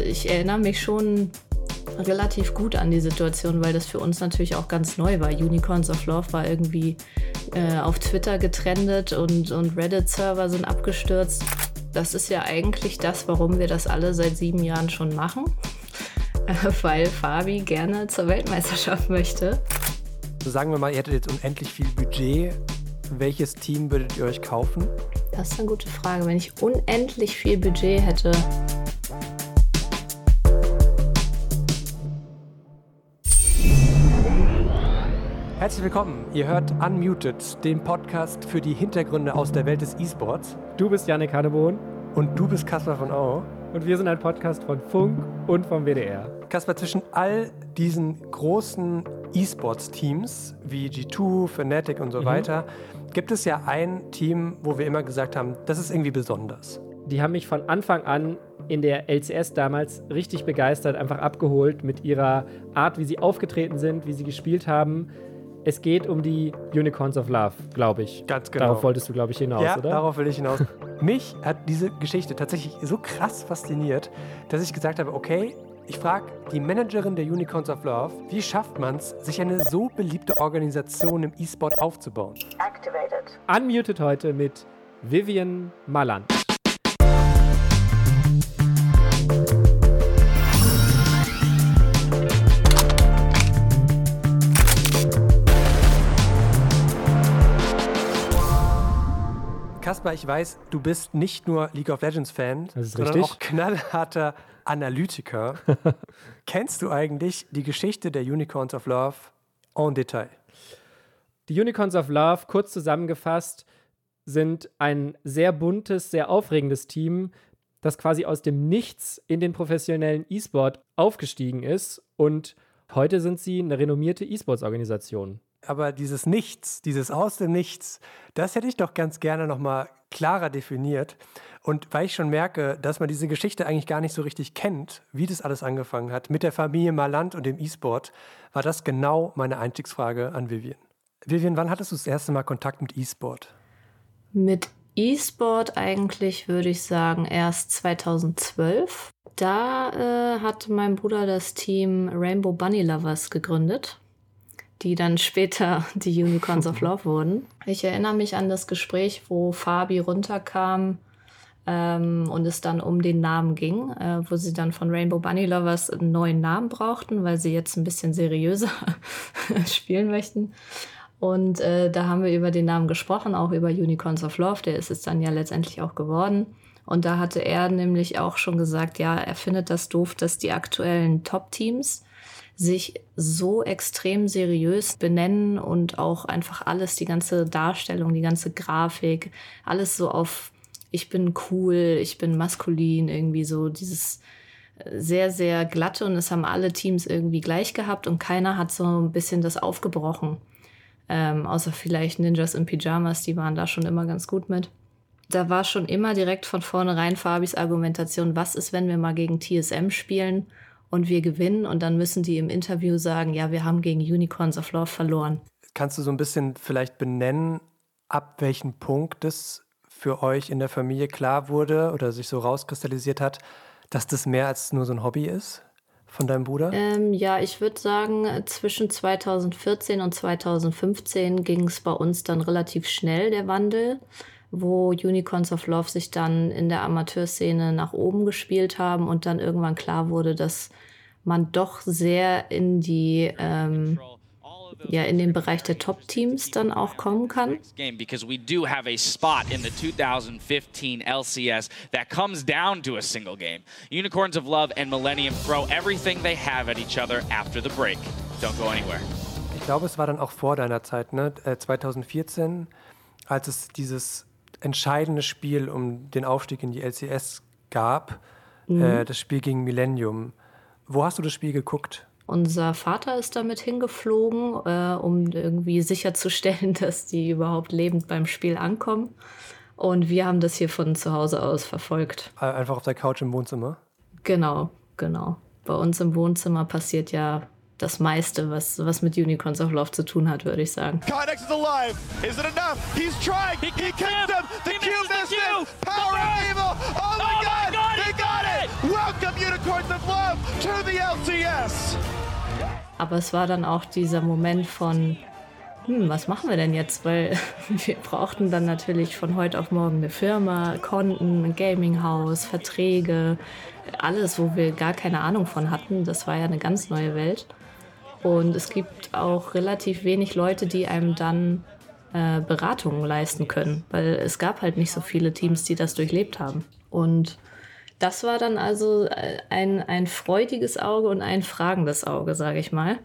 ich erinnere mich schon relativ gut an die Situation, weil das für uns natürlich auch ganz neu war. Unicorns of Love war irgendwie äh, auf Twitter getrendet und, und Reddit-Server sind abgestürzt. Das ist ja eigentlich das, warum wir das alle seit sieben Jahren schon machen, weil Fabi gerne zur Weltmeisterschaft möchte. sagen wir mal, ihr hättet jetzt unendlich viel Budget. Welches Team würdet ihr euch kaufen? Das ist eine gute Frage. Wenn ich unendlich viel Budget hätte, Herzlich willkommen. Ihr hört Unmuted, den Podcast für die Hintergründe aus der Welt des E-Sports. Du bist Janik Hannebohn. Und du bist Caspar von Au. Und wir sind ein Podcast von Funk und vom WDR. Caspar, zwischen all diesen großen E-Sports-Teams wie G2, Fnatic und so mhm. weiter, gibt es ja ein Team, wo wir immer gesagt haben, das ist irgendwie besonders. Die haben mich von Anfang an in der LCS damals richtig begeistert, einfach abgeholt mit ihrer Art, wie sie aufgetreten sind, wie sie gespielt haben es geht um die Unicorns of Love, glaube ich. Ganz genau. Darauf wolltest du, glaube ich, hinaus, ja, oder? darauf will ich hinaus. Mich hat diese Geschichte tatsächlich so krass fasziniert, dass ich gesagt habe, okay, ich frage die Managerin der Unicorns of Love, wie schafft man es, sich eine so beliebte Organisation im E-Sport aufzubauen? Activated. Unmuted heute mit Vivian Malland. Kaspar, ich weiß, du bist nicht nur League of Legends Fan, sondern richtig. auch knallharter Analytiker. Kennst du eigentlich die Geschichte der Unicorns of Love en Detail? Die Unicorns of Love, kurz zusammengefasst, sind ein sehr buntes, sehr aufregendes Team, das quasi aus dem Nichts in den professionellen E-Sport aufgestiegen ist und heute sind sie eine renommierte E-Sports-Organisation aber dieses Nichts, dieses Aus dem Nichts, das hätte ich doch ganz gerne nochmal klarer definiert. Und weil ich schon merke, dass man diese Geschichte eigentlich gar nicht so richtig kennt, wie das alles angefangen hat, mit der Familie Maland und dem E-Sport, war das genau meine Einstiegsfrage an Vivian. Vivian, wann hattest du das erste Mal Kontakt mit E-Sport? Mit E-Sport eigentlich würde ich sagen erst 2012. Da äh, hat mein Bruder das Team Rainbow Bunny Lovers gegründet die dann später die Unicorns of Love wurden. Ich erinnere mich an das Gespräch, wo Fabi runterkam ähm, und es dann um den Namen ging, äh, wo sie dann von Rainbow Bunny Lovers einen neuen Namen brauchten, weil sie jetzt ein bisschen seriöser spielen möchten. Und äh, da haben wir über den Namen gesprochen, auch über Unicorns of Love, der ist es dann ja letztendlich auch geworden. Und da hatte er nämlich auch schon gesagt, ja, er findet das doof, dass die aktuellen Top-Teams sich so extrem seriös benennen und auch einfach alles, die ganze Darstellung, die ganze Grafik, alles so auf ich bin cool, ich bin maskulin, irgendwie so dieses äh, sehr, sehr glatte und es haben alle Teams irgendwie gleich gehabt und keiner hat so ein bisschen das aufgebrochen. Ähm, außer vielleicht Ninjas in Pyjamas, die waren da schon immer ganz gut mit. Da war schon immer direkt von vornherein Fabis Argumentation, was ist, wenn wir mal gegen TSM spielen und wir gewinnen und dann müssen die im Interview sagen, ja, wir haben gegen Unicorns of Love verloren. Kannst du so ein bisschen vielleicht benennen, ab welchem Punkt das für euch in der Familie klar wurde oder sich so rauskristallisiert hat, dass das mehr als nur so ein Hobby ist von deinem Bruder? Ähm, ja, ich würde sagen, zwischen 2014 und 2015 ging es bei uns dann relativ schnell, der Wandel wo Unicorns of Love sich dann in der Amateurszene nach oben gespielt haben und dann irgendwann klar wurde, dass man doch sehr in die ähm, ja in den Bereich der Top Teams dann auch kommen kann. Because we do have a spot in the 2015 LCS that comes down to a single game. Unicorns of Love and Millennium throw everything they have at each other after the break. Don't go anywhere. Ich glaube, es war dann auch vor deiner Zeit, ne? 2014, äh, als es dieses entscheidende Spiel um den Aufstieg in die LCS gab, mhm. äh, das Spiel gegen Millennium. Wo hast du das Spiel geguckt? Unser Vater ist damit hingeflogen, äh, um irgendwie sicherzustellen, dass die überhaupt lebend beim Spiel ankommen. Und wir haben das hier von zu Hause aus verfolgt. Einfach auf der Couch im Wohnzimmer? Genau, genau. Bei uns im Wohnzimmer passiert ja das meiste, was, was mit Unicorns of Love zu tun hat, würde ich sagen. Kydex is alive. Is it enough? He's trying. He, he kicked him. The he cube missed him. Power of evil. Oh, my, oh God. my God. They got it. Welcome Unicorns Unicorns of Love to the LCS. Aber es war dann auch dieser Moment von, hm, was machen wir denn jetzt? Weil wir brauchten dann natürlich von heute auf morgen eine Firma, Konten, ein Gaminghaus, Verträge, alles, wo wir gar keine Ahnung von hatten. Das war ja eine ganz neue Welt. Und es gibt auch relativ wenig Leute, die einem dann äh, Beratungen leisten können, weil es gab halt nicht so viele Teams, die das durchlebt haben. Und das war dann also äh, ein, ein freudiges Auge und ein fragendes Auge, sage ich mal.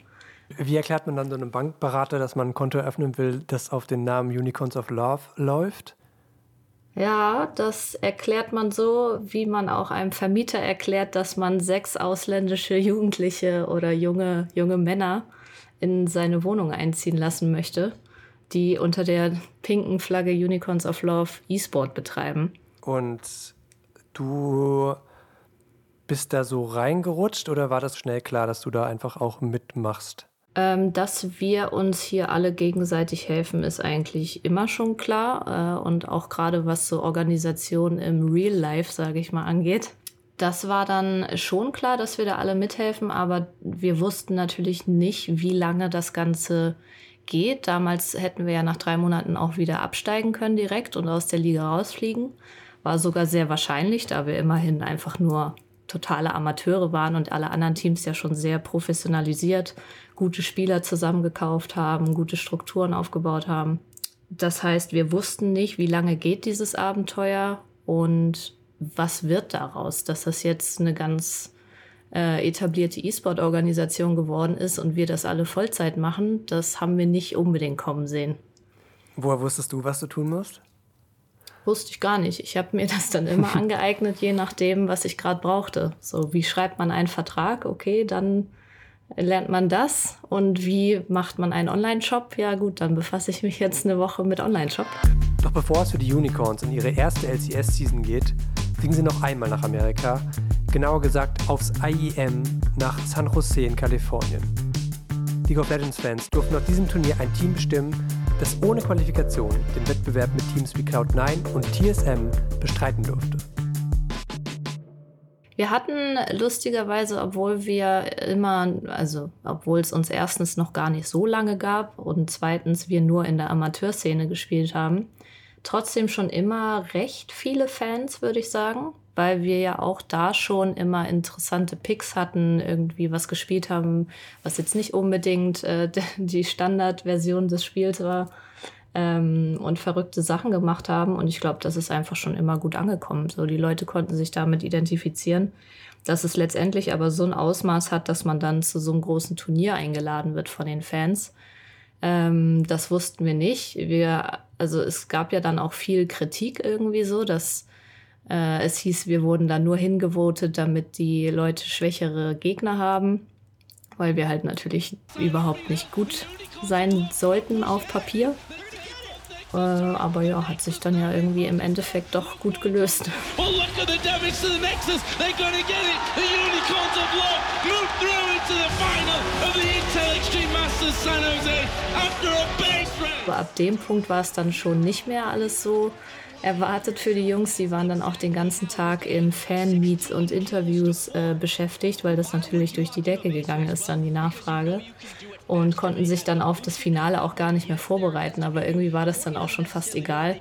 Wie erklärt man dann so einem Bankberater, dass man ein Konto eröffnen will, das auf den Namen Unicorns of Love läuft? Ja, das erklärt man so, wie man auch einem Vermieter erklärt, dass man sechs ausländische Jugendliche oder junge, junge Männer in seine Wohnung einziehen lassen möchte, die unter der pinken Flagge Unicorns of Love E-Sport betreiben. Und du bist da so reingerutscht oder war das schnell klar, dass du da einfach auch mitmachst? Ähm, dass wir uns hier alle gegenseitig helfen, ist eigentlich immer schon klar. Äh, und auch gerade was so Organisation im Real Life, sage ich mal, angeht. Das war dann schon klar, dass wir da alle mithelfen, aber wir wussten natürlich nicht, wie lange das Ganze geht. Damals hätten wir ja nach drei Monaten auch wieder absteigen können direkt und aus der Liga rausfliegen. War sogar sehr wahrscheinlich, da wir immerhin einfach nur totale Amateure waren und alle anderen Teams ja schon sehr professionalisiert, gute Spieler zusammengekauft haben, gute Strukturen aufgebaut haben. Das heißt, wir wussten nicht, wie lange geht dieses Abenteuer und was wird daraus, dass das jetzt eine ganz äh, etablierte E-Sport-Organisation geworden ist und wir das alle Vollzeit machen, das haben wir nicht unbedingt kommen sehen. Woher wusstest du, was du tun musst? Wusste ich gar nicht. Ich habe mir das dann immer angeeignet, je nachdem, was ich gerade brauchte. So, wie schreibt man einen Vertrag? Okay, dann lernt man das. Und wie macht man einen Online-Shop? Ja gut, dann befasse ich mich jetzt eine Woche mit Online-Shop. Doch bevor es für die Unicorns in ihre erste LCS-Season geht, fliegen sie noch einmal nach Amerika. Genauer gesagt aufs IEM nach San Jose in Kalifornien. League of Legends-Fans durften auf diesem Turnier ein Team bestimmen, das ohne Qualifikation den Wettbewerb mit Teams wie Cloud9 und TSM bestreiten durfte. Wir hatten lustigerweise, obwohl wir immer, also obwohl es uns erstens noch gar nicht so lange gab und zweitens wir nur in der Amateurszene gespielt haben, trotzdem schon immer recht viele Fans, würde ich sagen, weil wir ja auch da schon immer interessante Picks hatten, irgendwie was gespielt haben, was jetzt nicht unbedingt äh, die Standardversion des Spiels war ähm, und verrückte Sachen gemacht haben. Und ich glaube, das ist einfach schon immer gut angekommen. So, die Leute konnten sich damit identifizieren. Dass es letztendlich aber so ein Ausmaß hat, dass man dann zu so einem großen Turnier eingeladen wird von den Fans. Ähm, das wussten wir nicht. Wir, also es gab ja dann auch viel Kritik irgendwie so, dass äh, es hieß, wir wurden da nur hingevotet, damit die Leute schwächere Gegner haben, weil wir halt natürlich überhaupt nicht gut sein sollten auf Papier. Äh, aber ja, hat sich dann ja irgendwie im Endeffekt doch gut gelöst. Oh, look at the damage to the Nexus. They're gonna get it. The Unicorns of Love move through into the final of the Intel Extreme Masters San Jose after a base round. Aber ab dem Punkt war es dann schon nicht mehr alles so erwartet für die Jungs. Die waren dann auch den ganzen Tag in Fan-Meets und Interviews äh, beschäftigt, weil das natürlich durch die Decke gegangen ist, dann die Nachfrage und konnten sich dann auf das Finale auch gar nicht mehr vorbereiten. Aber irgendwie war das dann auch schon fast egal.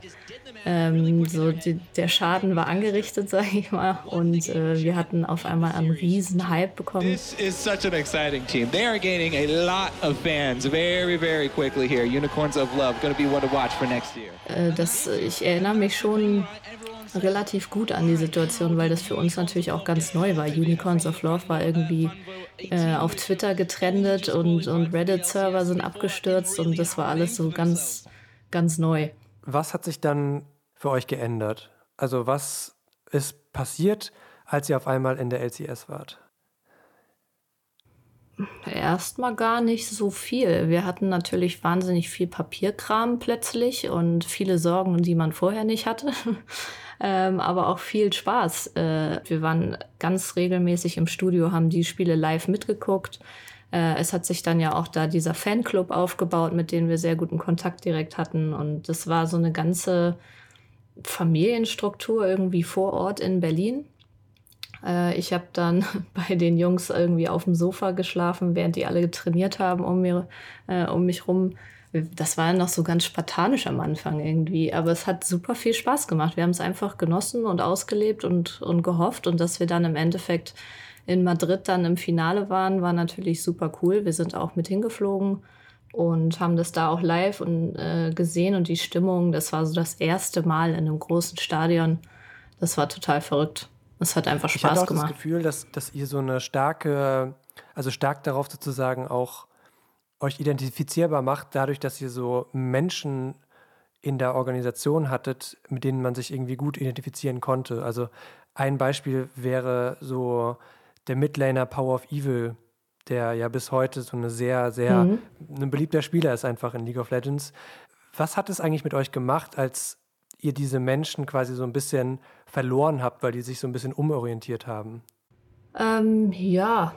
Ähm, so die, der Schaden war angerichtet, sage ich mal, und äh, wir hatten auf einmal einen riesen Hype bekommen. This is such an exciting team. They are gaining a lot of fans very, very quickly here. Unicorns of Love, going to be one to watch for next year. Äh, das, ich erinnere mich schon relativ gut an die Situation, weil das für uns natürlich auch ganz neu war. Unicorns of Love war irgendwie äh, auf Twitter getrendet und, und Reddit-Server sind abgestürzt und das war alles so ganz, ganz neu. Was hat sich dann für euch geändert? Also was ist passiert, als ihr auf einmal in der LCS wart? Erstmal gar nicht so viel. Wir hatten natürlich wahnsinnig viel Papierkram plötzlich und viele Sorgen, die man vorher nicht hatte. ähm, aber auch viel Spaß. Äh, wir waren ganz regelmäßig im Studio, haben die Spiele live mitgeguckt. Äh, es hat sich dann ja auch da dieser Fanclub aufgebaut, mit dem wir sehr guten Kontakt direkt hatten. Und das war so eine ganze Familienstruktur irgendwie vor Ort in Berlin. Äh, ich habe dann bei den Jungs irgendwie auf dem Sofa geschlafen, während die alle trainiert haben um, mir, äh, um mich rum. Das war noch so ganz spartanisch am Anfang irgendwie, aber es hat super viel Spaß gemacht. Wir haben es einfach genossen und ausgelebt und, und gehofft und dass wir dann im Endeffekt in Madrid dann im Finale waren, war natürlich super cool. Wir sind auch mit hingeflogen und haben das da auch live und, äh, gesehen und die Stimmung, das war so das erste Mal in einem großen Stadion. Das war total verrückt. Es hat einfach Spaß ich hatte auch gemacht. das Gefühl, dass, dass ihr so eine starke, also stark darauf sozusagen auch euch identifizierbar macht, dadurch, dass ihr so Menschen in der Organisation hattet, mit denen man sich irgendwie gut identifizieren konnte. Also ein Beispiel wäre so der Midlaner Power of Evil, der ja bis heute so eine sehr, sehr mhm. ein beliebter Spieler ist einfach in League of Legends. Was hat es eigentlich mit euch gemacht, als ihr diese Menschen quasi so ein bisschen verloren habt, weil die sich so ein bisschen umorientiert haben? Ähm, ja,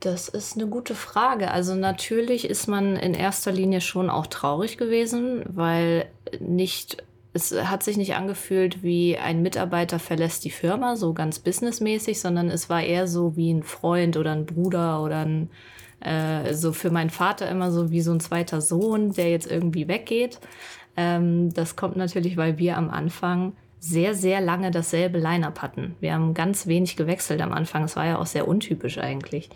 das ist eine gute Frage. Also natürlich ist man in erster Linie schon auch traurig gewesen, weil nicht es hat sich nicht angefühlt wie ein Mitarbeiter verlässt die Firma, so ganz businessmäßig, sondern es war eher so wie ein Freund oder ein Bruder oder ein, äh, so für meinen Vater immer so wie so ein zweiter Sohn, der jetzt irgendwie weggeht. Ähm, das kommt natürlich, weil wir am Anfang sehr, sehr lange dasselbe Line-up hatten. Wir haben ganz wenig gewechselt am Anfang. Es war ja auch sehr untypisch eigentlich.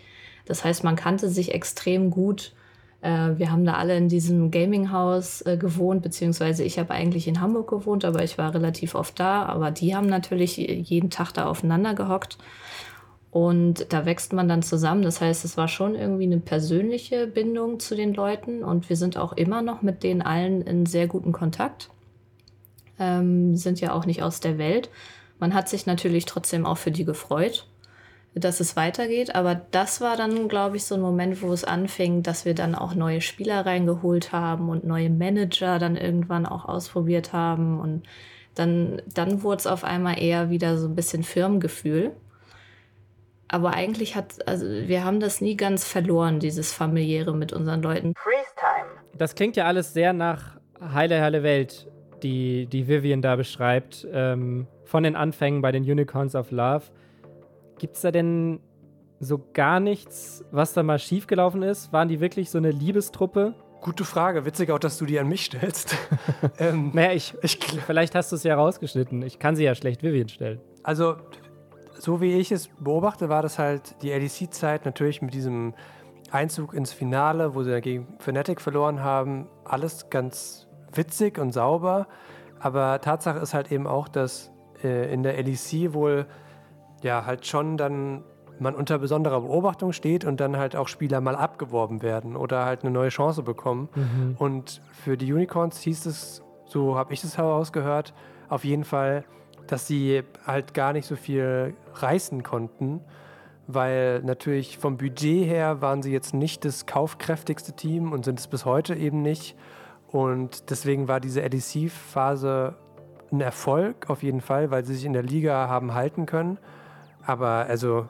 Das heißt, man kannte sich extrem gut. Äh, wir haben da alle in diesem Gaming-Haus äh, gewohnt, beziehungsweise ich habe eigentlich in Hamburg gewohnt, aber ich war relativ oft da. Aber die haben natürlich jeden Tag da aufeinander gehockt. Und da wächst man dann zusammen. Das heißt, es war schon irgendwie eine persönliche Bindung zu den Leuten und wir sind auch immer noch mit denen allen in sehr guten Kontakt. Ähm, sind ja auch nicht aus der Welt. Man hat sich natürlich trotzdem auch für die gefreut, dass es weitergeht. Aber das war dann, glaube ich, so ein Moment, wo es anfing, dass wir dann auch neue Spieler reingeholt haben und neue Manager dann irgendwann auch ausprobiert haben. Und dann, dann wurde es auf einmal eher wieder so ein bisschen Firmengefühl. Aber eigentlich hat, also wir haben das nie ganz verloren, dieses familiäre mit unseren Leuten. Freeze Time. Das klingt ja alles sehr nach heile, heile Welt, die, die Vivian da beschreibt, ähm, von den Anfängen bei den Unicorns of Love. Gibt es da denn so gar nichts, was da mal schiefgelaufen ist? Waren die wirklich so eine Liebestruppe? Gute Frage. Witzig auch, dass du die an mich stellst. ähm, naja, ich, ich, vielleicht hast du es ja rausgeschnitten. Ich kann sie ja schlecht Vivian stellen. Also, so wie ich es beobachte, war das halt die LEC-Zeit natürlich mit diesem Einzug ins Finale, wo sie dagegen Fnatic verloren haben, alles ganz witzig und sauber. Aber Tatsache ist halt eben auch, dass äh, in der LEC wohl ja halt schon dann man unter besonderer Beobachtung steht und dann halt auch Spieler mal abgeworben werden oder halt eine neue Chance bekommen. Mhm. Und für die Unicorns hieß es, so habe ich es herausgehört, auf jeden Fall, dass sie halt gar nicht so viel reißen konnten, weil natürlich vom Budget her waren sie jetzt nicht das kaufkräftigste Team und sind es bis heute eben nicht. Und deswegen war diese LEC-Phase ein Erfolg auf jeden Fall, weil sie sich in der Liga haben halten können. Aber also,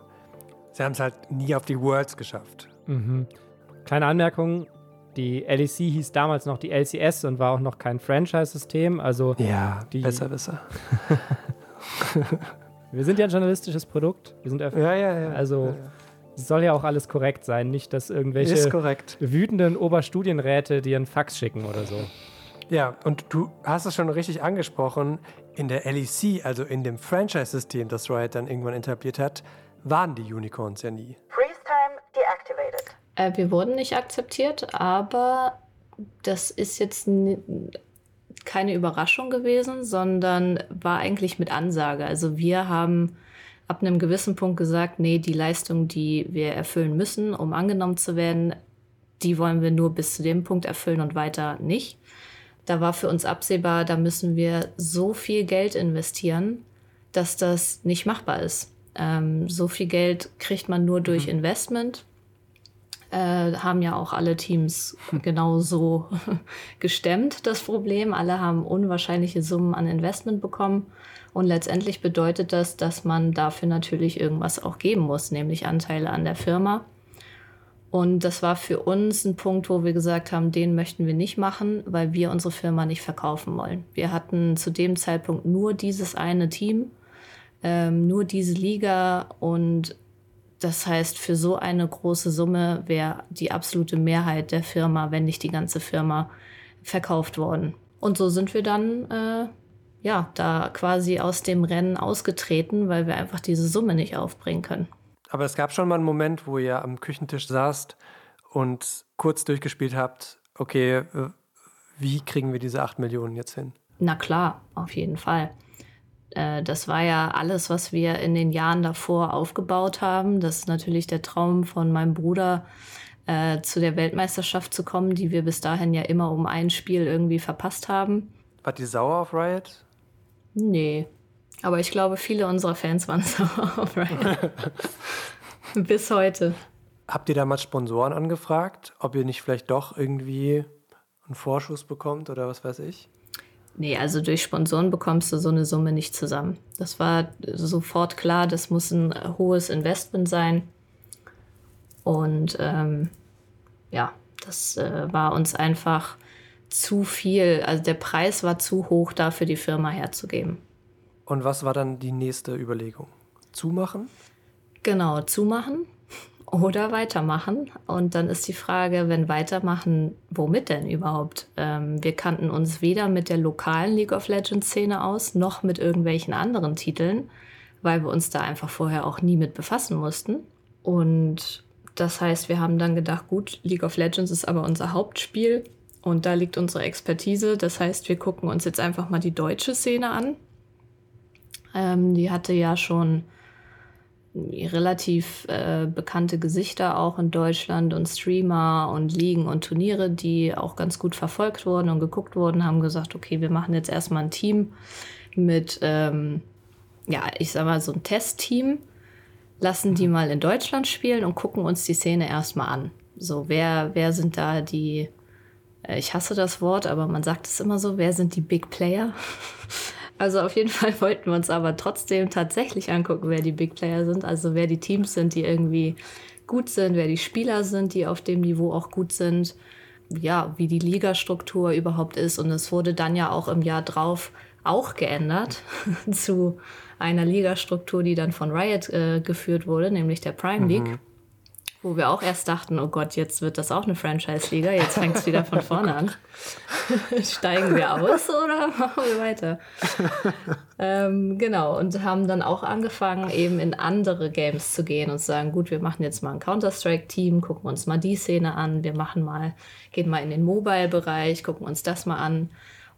sie haben es halt nie auf die Worlds geschafft. Mhm. Kleine Anmerkung, die LEC hieß damals noch die LCS und war auch noch kein Franchise-System. Also ja, die, besser, besser. Wir sind ja ein journalistisches Produkt. Wir sind ja, ja, ja. Also ja, ja. es soll ja auch alles korrekt sein, nicht dass irgendwelche wütenden Oberstudienräte dir einen Fax schicken oder so. Ja, und du hast es schon richtig angesprochen. In der LEC, also in dem Franchise-System, das Riot dann irgendwann etabliert hat, waren die Unicorns ja nie. Freeze time deactivated. Äh, wir wurden nicht akzeptiert, aber das ist jetzt keine Überraschung gewesen, sondern war eigentlich mit Ansage. Also wir haben ab einem gewissen Punkt gesagt, nee, die Leistung, die wir erfüllen müssen, um angenommen zu werden, die wollen wir nur bis zu dem Punkt erfüllen und weiter nicht. Da war für uns absehbar, da müssen wir so viel Geld investieren, dass das nicht machbar ist. Ähm, so viel Geld kriegt man nur durch mhm. Investment äh, haben ja auch alle Teams genauso gestemmt, das Problem. Alle haben unwahrscheinliche Summen an Investment bekommen. Und letztendlich bedeutet das, dass man dafür natürlich irgendwas auch geben muss, nämlich Anteile an der Firma. Und das war für uns ein Punkt, wo wir gesagt haben, den möchten wir nicht machen, weil wir unsere Firma nicht verkaufen wollen. Wir hatten zu dem Zeitpunkt nur dieses eine Team ähm, nur diese Liga und das heißt, für so eine große Summe wäre die absolute Mehrheit der Firma, wenn nicht die ganze Firma, verkauft worden. Und so sind wir dann äh, ja da quasi aus dem Rennen ausgetreten, weil wir einfach diese Summe nicht aufbringen können. Aber es gab schon mal einen Moment, wo ihr am Küchentisch saßt und kurz durchgespielt habt, okay, äh, wie kriegen wir diese 8 Millionen jetzt hin? Na klar, auf jeden Fall. Äh, das war ja alles, was wir in den Jahren davor aufgebaut haben. Das ist natürlich der Traum von meinem Bruder, äh, zu der Weltmeisterschaft zu kommen, die wir bis dahin ja immer um ein Spiel irgendwie verpasst haben. War die sauer auf Riot? Nee. Aber ich glaube, viele unserer Fans waren sauer auf Riot. bis heute. Habt ihr damals Sponsoren angefragt, ob ihr nicht vielleicht doch irgendwie einen Vorschuss bekommt oder was weiß ich? Nee, also durch Sponsoren bekommst du so eine Summe nicht zusammen. Das war sofort klar, das muss ein hohes Investment sein. Und ähm, ja, das äh, war uns einfach zu viel. Also der Preis war zu hoch, dafür die Firma herzugeben. Und was war dann die nächste Überlegung? Zumachen? Genau, zumachen oder weitermachen. Und dann ist die Frage, wenn weitermachen, womit denn überhaupt? Ähm, wir kannten uns weder mit der lokalen League of Legends-Szene aus, noch mit irgendwelchen anderen Titeln, weil wir uns da einfach vorher auch nie mit befassen mussten. Und das heißt, wir haben dann gedacht, gut, League of Legends ist aber unser Hauptspiel und da liegt unsere Expertise. Das heißt, wir gucken uns jetzt einfach mal die deutsche Szene an. Ähm, die hatte ja schon relativ äh, bekannte Gesichter auch in Deutschland und Streamer und Ligen und Turniere, die auch ganz gut verfolgt wurden und geguckt wurden, haben gesagt, okay, wir machen jetzt erstmal ein Team mit, ähm, ja, ich sag mal so ein Testteam, lassen die mal in Deutschland spielen und gucken uns die Szene erstmal an. So, wer, wer sind da die, äh, ich hasse das Wort, aber man sagt es immer so, wer sind die Big Player? Also auf jeden Fall wollten wir uns aber trotzdem tatsächlich angucken, wer die Big Player sind, also wer die Teams sind, die irgendwie gut sind, wer die Spieler sind, die auf dem Niveau auch gut sind, ja, wie die Ligastruktur überhaupt ist. Und es wurde dann ja auch im Jahr drauf auch geändert zu einer Ligastruktur, die dann von Riot äh, geführt wurde, nämlich der Prime League. Mhm. Wo wir auch erst dachten, oh Gott, jetzt wird das auch eine Franchise-Liga, jetzt fängt es wieder von vorne an. Steigen wir aus oder machen wir weiter? ähm, genau, und haben dann auch angefangen, eben in andere Games zu gehen und zu sagen, gut, wir machen jetzt mal ein Counter-Strike-Team, gucken uns mal die Szene an, wir machen mal, gehen mal in den Mobile-Bereich, gucken uns das mal an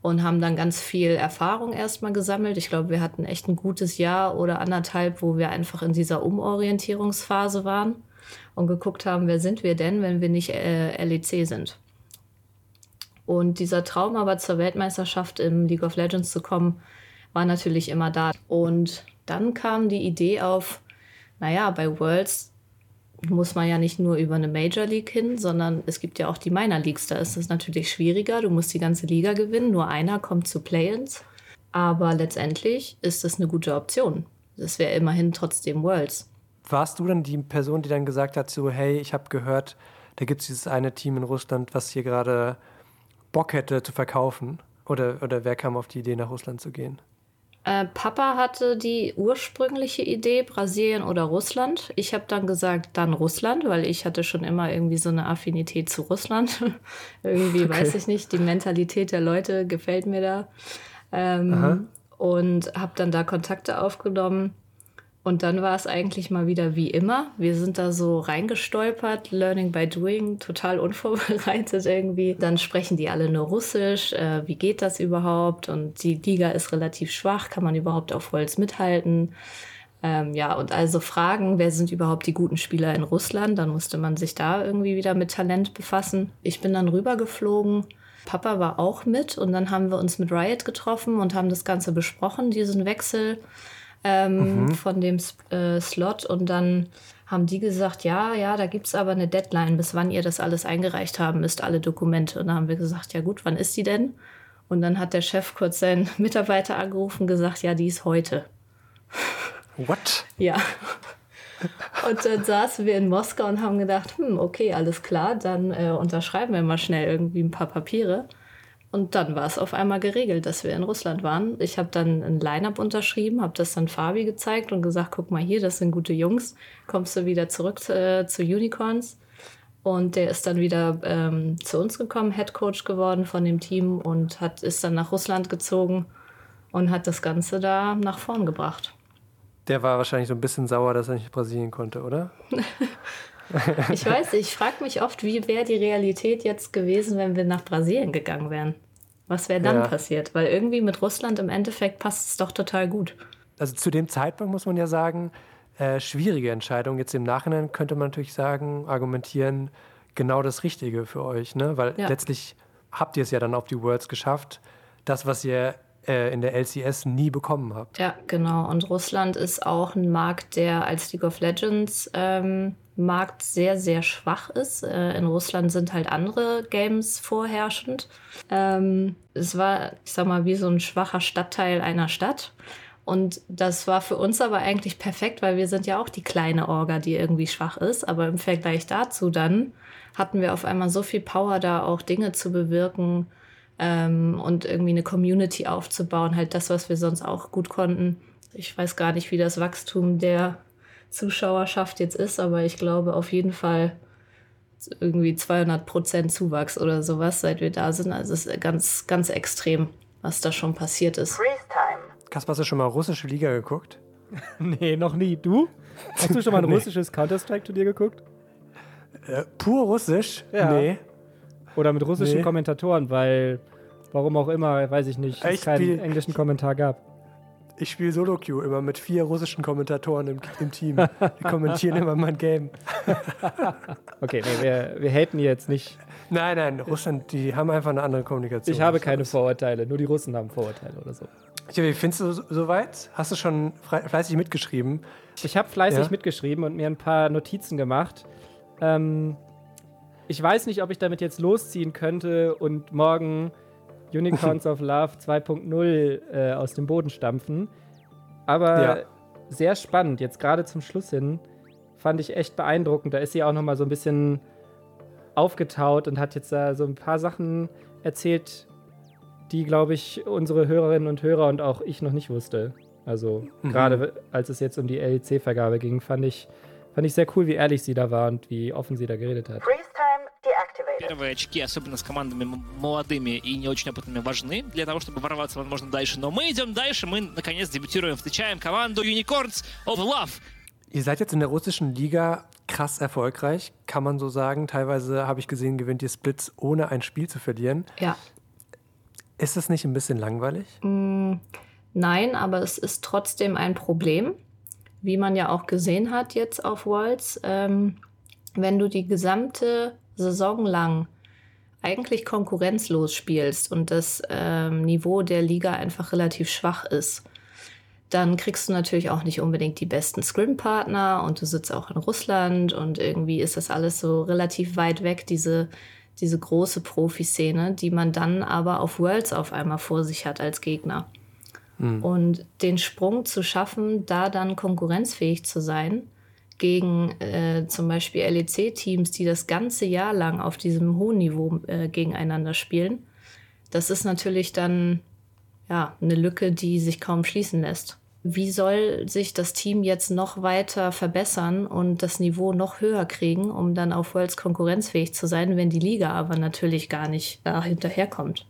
und haben dann ganz viel Erfahrung erstmal gesammelt. Ich glaube, wir hatten echt ein gutes Jahr oder anderthalb, wo wir einfach in dieser Umorientierungsphase waren und geguckt haben, wer sind wir denn, wenn wir nicht äh, LEC sind. Und dieser Traum aber zur Weltmeisterschaft im League of Legends zu kommen, war natürlich immer da. Und dann kam die Idee auf, naja, bei Worlds muss man ja nicht nur über eine Major League hin, sondern es gibt ja auch die Minor Leagues. Da ist es natürlich schwieriger. Du musst die ganze Liga gewinnen. Nur einer kommt zu Play-ins. Aber letztendlich ist das eine gute Option. Das wäre immerhin trotzdem Worlds. Warst du dann die Person, die dann gesagt hat, so, hey, ich habe gehört, da gibt es dieses eine Team in Russland, was hier gerade Bock hätte zu verkaufen? Oder, oder wer kam auf die Idee, nach Russland zu gehen? Äh, Papa hatte die ursprüngliche Idee, Brasilien oder Russland. Ich habe dann gesagt, dann Russland, weil ich hatte schon immer irgendwie so eine Affinität zu Russland. irgendwie okay. weiß ich nicht, die Mentalität der Leute gefällt mir da. Ähm, und habe dann da Kontakte aufgenommen. Und dann war es eigentlich mal wieder wie immer. Wir sind da so reingestolpert, Learning by Doing, total unvorbereitet irgendwie. Dann sprechen die alle nur Russisch. Äh, wie geht das überhaupt? Und die Liga ist relativ schwach. Kann man überhaupt auf Holz mithalten? Ähm, ja, und also fragen, wer sind überhaupt die guten Spieler in Russland? Dann musste man sich da irgendwie wieder mit Talent befassen. Ich bin dann rübergeflogen. Papa war auch mit und dann haben wir uns mit Riot getroffen und haben das Ganze besprochen, diesen Wechsel ähm, mhm. von dem äh, Slot. Und dann haben die gesagt, ja, ja, da gibt es aber eine Deadline, bis wann ihr das alles eingereicht haben müsst, alle Dokumente. Und dann haben wir gesagt, ja gut, wann ist die denn? Und dann hat der Chef kurz seinen Mitarbeiter angerufen und gesagt, ja, die ist heute. What? Ja. Und dann saßen wir in Moskau und haben gedacht, hm, okay, alles klar, dann äh, unterschreiben wir mal schnell irgendwie ein paar Papiere. Und dann war es auf einmal geregelt, dass wir in Russland waren. Ich habe dann ein Line-up unterschrieben, habe das dann Fabi gezeigt und gesagt, guck mal hier, das sind gute Jungs. Kommst du wieder zurück äh, zu Unicorns? Und der ist dann wieder ähm, zu uns gekommen, Head Coach geworden von dem Team und hat, ist dann nach Russland gezogen und hat das Ganze da nach vorn gebracht. Der war wahrscheinlich so ein bisschen sauer, dass er nicht Brasilien konnte, oder? ich weiß, ich frage mich oft, wie wäre die Realität jetzt gewesen, wenn wir nach Brasilien gegangen wären? Was wäre dann ja. passiert? Weil irgendwie mit Russland im Endeffekt passt es doch total gut. Also zu dem Zeitpunkt muss man ja sagen, äh, schwierige Entscheidung. Jetzt im Nachhinein könnte man natürlich sagen, argumentieren, genau das Richtige für euch, ne? Weil ja. letztlich habt ihr es ja dann auf die Worlds geschafft. Das, was ihr äh, in der LCS nie bekommen habt. Ja, genau. Und Russland ist auch ein Markt, der als League of Legends ähm, Markt sehr, sehr schwach ist. Äh, in Russland sind halt andere Games vorherrschend. Ähm, es war, ich sag mal, wie so ein schwacher Stadtteil einer Stadt. Und das war für uns aber eigentlich perfekt, weil wir sind ja auch die kleine Orga, die irgendwie schwach ist. Aber im Vergleich dazu dann hatten wir auf einmal so viel Power da auch Dinge zu bewirken ähm, und irgendwie eine Community aufzubauen. Halt das, was wir sonst auch gut konnten. Ich weiß gar nicht, wie das Wachstum der Zuschauerschaft jetzt ist, aber ich glaube auf jeden Fall irgendwie 200 Prozent Zuwachs oder sowas, seit wir da sind. Also es ist ganz, ganz extrem, was da schon passiert ist. Kaspar, hast du schon mal russische Liga geguckt? nee, noch nie. Du? Hast du schon mal ein nee. russisches Counter-Strike-Turnier geguckt? Äh, pur russisch? Ja. Nee. Oder mit russischen nee. Kommentatoren, weil, warum auch immer, weiß ich nicht, es keinen englischen Kommentar gab. Ich spiele Solo-Queue immer mit vier russischen Kommentatoren im, im Team. Die kommentieren immer mein Game. okay, nee, wir, wir haten jetzt nicht. Nein, nein, Russland, die haben einfach eine andere Kommunikation. Ich habe keine Vorurteile, nur die Russen haben Vorurteile oder so. Wie findest du soweit? Hast du schon fleißig mitgeschrieben? Ich habe fleißig ja? mitgeschrieben und mir ein paar Notizen gemacht. Ähm, ich weiß nicht, ob ich damit jetzt losziehen könnte und morgen Unicorns of Love 2.0 äh, aus dem Boden stampfen. Aber ja. sehr spannend, jetzt gerade zum Schluss hin, fand ich echt beeindruckend. Da ist sie auch noch mal so ein bisschen aufgetaut und hat jetzt da so ein paar Sachen erzählt, die, glaube ich, unsere Hörerinnen und Hörer und auch ich noch nicht wusste. Also mhm. gerade als es jetzt um die LEC-Vergabe ging, fand ich, fand ich sehr cool, wie ehrlich sie da war und wie offen sie da geredet hat. Freeze time Первые очки, особенно с командами молодыми и не очень опытными, важны для того, чтобы ворваться, возможно, дальше. Но мы идем дальше, мы, наконец, дебютируем, встречаем команду Unicorns of Love. Ihr seid jetzt in der russischen Liga krass erfolgreich, kann man so sagen. Teilweise habe ich gesehen, gewinnt ihr Splits, ohne ein Spiel zu verlieren. Ja. Ist das nicht ein bisschen langweilig? Mm, nein, aber es ist trotzdem ein Problem, wie man ja auch gesehen hat jetzt auf Worlds. Ähm, wenn du die gesamte Saison lang eigentlich konkurrenzlos spielst und das ähm, Niveau der Liga einfach relativ schwach ist, dann kriegst du natürlich auch nicht unbedingt die besten Scrim-Partner und du sitzt auch in Russland und irgendwie ist das alles so relativ weit weg, diese, diese große Profiszene, die man dann aber auf Worlds auf einmal vor sich hat als Gegner. Mhm. Und den Sprung zu schaffen, da dann konkurrenzfähig zu sein, gegen äh, zum Beispiel LEC-Teams, die das ganze Jahr lang auf diesem hohen Niveau äh, gegeneinander spielen. Das ist natürlich dann ja, eine Lücke, die sich kaum schließen lässt. Wie soll sich das Team jetzt noch weiter verbessern und das Niveau noch höher kriegen, um dann auf Worlds konkurrenzfähig zu sein, wenn die Liga aber natürlich gar nicht da hinterherkommt?